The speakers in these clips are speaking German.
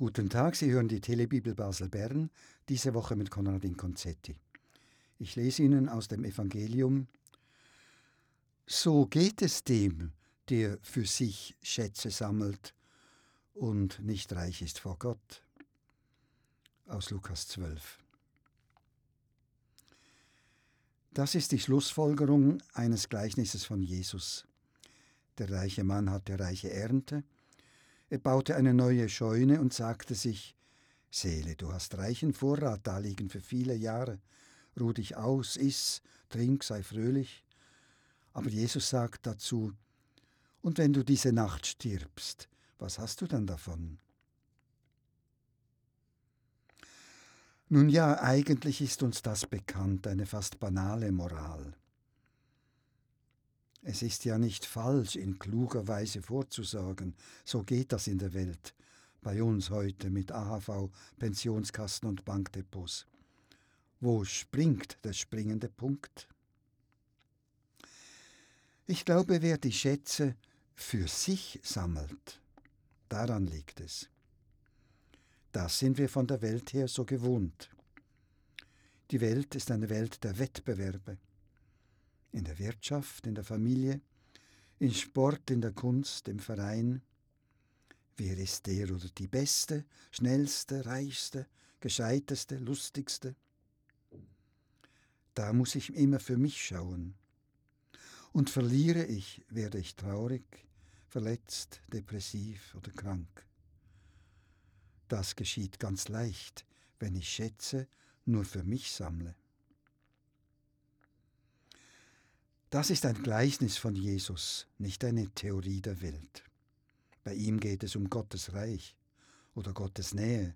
Guten Tag, Sie hören die Telebibel Basel Bern, diese Woche mit Konradin Konzetti. Ich lese Ihnen aus dem Evangelium So geht es dem, der für sich Schätze sammelt und nicht reich ist vor Gott. Aus Lukas 12. Das ist die Schlussfolgerung eines Gleichnisses von Jesus. Der reiche Mann hatte reiche Ernte er baute eine neue Scheune und sagte sich, Seele, du hast reichen Vorrat da liegen für viele Jahre. Ruh dich aus, iss, trink, sei fröhlich. Aber Jesus sagt dazu, und wenn du diese Nacht stirbst, was hast du dann davon? Nun ja, eigentlich ist uns das bekannt, eine fast banale Moral. Es ist ja nicht falsch, in kluger Weise vorzusorgen. So geht das in der Welt. Bei uns heute mit AHV, Pensionskassen und Bankdepots. Wo springt der springende Punkt? Ich glaube, wer die Schätze für sich sammelt, daran liegt es. Das sind wir von der Welt her so gewohnt. Die Welt ist eine Welt der Wettbewerbe in der Wirtschaft, in der Familie, in Sport, in der Kunst, im Verein. Wer ist der oder die Beste, Schnellste, Reichste, Gescheiteste, Lustigste? Da muss ich immer für mich schauen. Und verliere ich, werde ich traurig, verletzt, depressiv oder krank. Das geschieht ganz leicht, wenn ich Schätze nur für mich sammle. Das ist ein Gleichnis von Jesus, nicht eine Theorie der Welt. Bei ihm geht es um Gottes Reich oder Gottes Nähe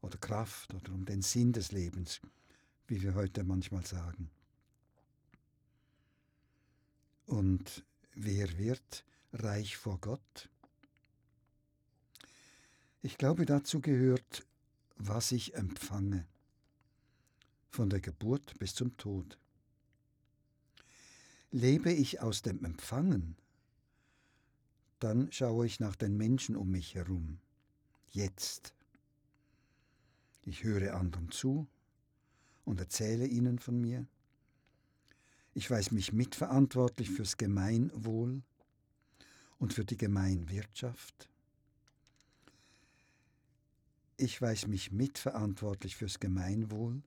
oder Kraft oder um den Sinn des Lebens, wie wir heute manchmal sagen. Und wer wird reich vor Gott? Ich glaube, dazu gehört, was ich empfange, von der Geburt bis zum Tod. Lebe ich aus dem Empfangen, dann schaue ich nach den Menschen um mich herum. Jetzt. Ich höre anderen zu und erzähle ihnen von mir. Ich weiß mich mitverantwortlich fürs Gemeinwohl und für die Gemeinwirtschaft. Ich weiß mich mitverantwortlich fürs Gemeinwohl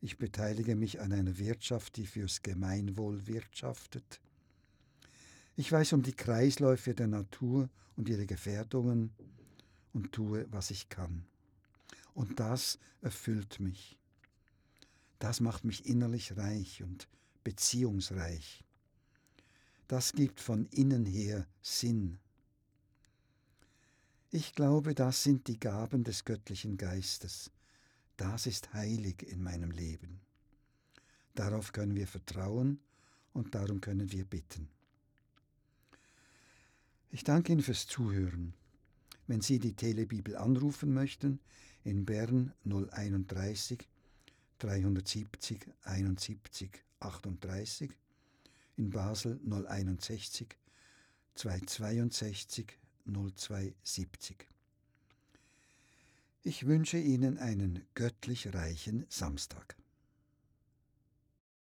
ich beteilige mich an einer Wirtschaft, die fürs Gemeinwohl wirtschaftet. Ich weiß um die Kreisläufe der Natur und ihre Gefährdungen und tue, was ich kann. Und das erfüllt mich. Das macht mich innerlich reich und beziehungsreich. Das gibt von innen her Sinn. Ich glaube, das sind die Gaben des göttlichen Geistes das ist heilig in meinem Leben. Darauf können wir vertrauen und darum können wir bitten. Ich danke Ihnen fürs Zuhören. Wenn Sie die Telebibel anrufen möchten, in Bern 031 370 71 38, in Basel 061 262 0270. Ich wünsche Ihnen einen göttlich reichen Samstag.